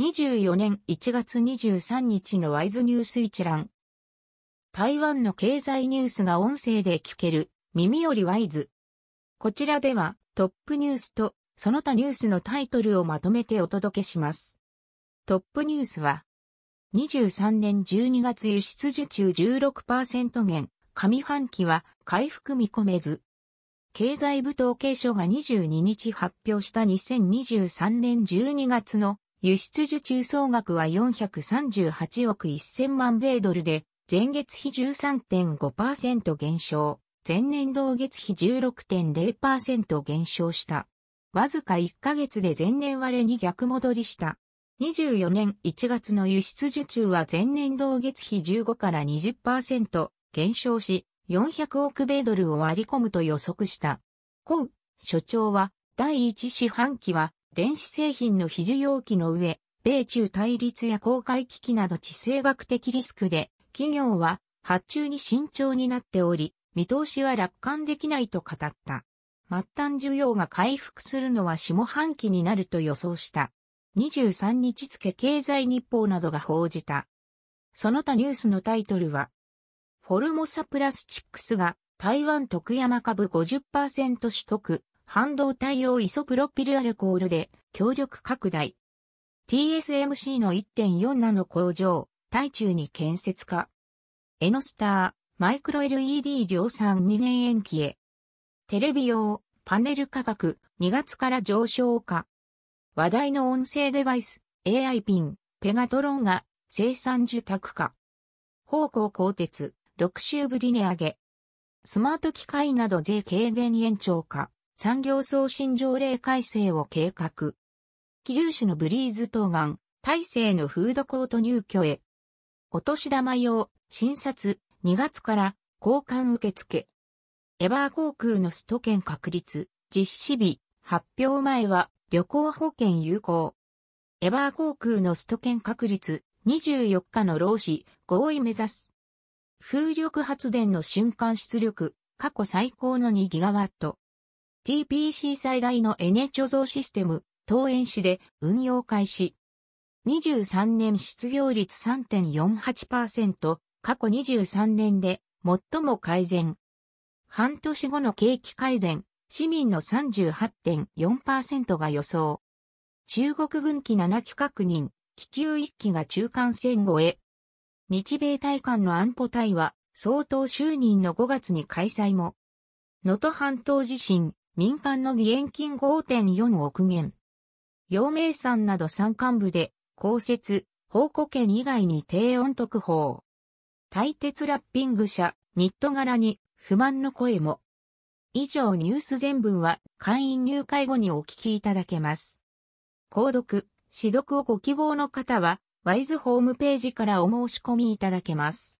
24年1月23日のワイズニュース一覧。台湾の経済ニュースが音声で聞ける耳よりワイズ。こちらではトップニュースとその他ニュースのタイトルをまとめてお届けします。トップニュースは23年12月輸出受注16%減、上半期は回復見込めず。経済部統計書が22日発表した2023年12月の輸出受注総額は438億1000万米ドルで、前月比13.5%減少、前年同月比16.0%減少した。わずか1ヶ月で前年割れに逆戻りした。24年1月の輸出受注は前年同月比15から20%減少し、400億米ドルを割り込むと予測した。コウ所長は、第一四半期は電子製品の非需要期の上、米中対立や公開危機など地政学的リスクで、企業は発注に慎重になっており、見通しは楽観できないと語った。末端需要が回復するのは下半期になると予想した。23日付経済日報などが報じた。その他ニュースのタイトルは、フォルモサプラスチックスが台湾徳山株50%取得、半導体用イソプロピルアルコールで協力拡大。TSMC の1.4ナノ工場、台中に建設化。エノスター、マイクロ LED 量産2年延期へ。テレビ用、パネル価格、2月から上昇化。話題の音声デバイス、AI ピン、ペガトロンが生産受託化。方向鋼鉄、6週ぶり値上げ。スマート機械など税軽減延長化。産業送信条例改正を計画。気粒子のブリーズ東岸、大勢のフードコート入居へ。お年玉用、診察、2月から交換受付。エバー航空のスト券確立、実施日、発表前は旅行保険有効。エバー航空のスト券確立、24日の労使、合意目指す。風力発電の瞬間出力、過去最高の2ギガワット。TPC 最大のエネ貯蔵システム、東園市で運用開始。23年失業率3.48%、過去23年で最も改善。半年後の景気改善、市民の38.4%が予想。中国軍機7機確認、気球1機が中間線越え。日米大韓の安保対話、総統就任の5月に開催も。能登半島地震、民間の義援金5.4億元。陽明山など山間部で、降雪、宝庫県以外に低温特報。大鉄ラッピング社、ニット柄に不満の声も。以上ニュース全文は会員入会後にお聞きいただけます。購読、指読をご希望の方は、ワイズホームページからお申し込みいただけます。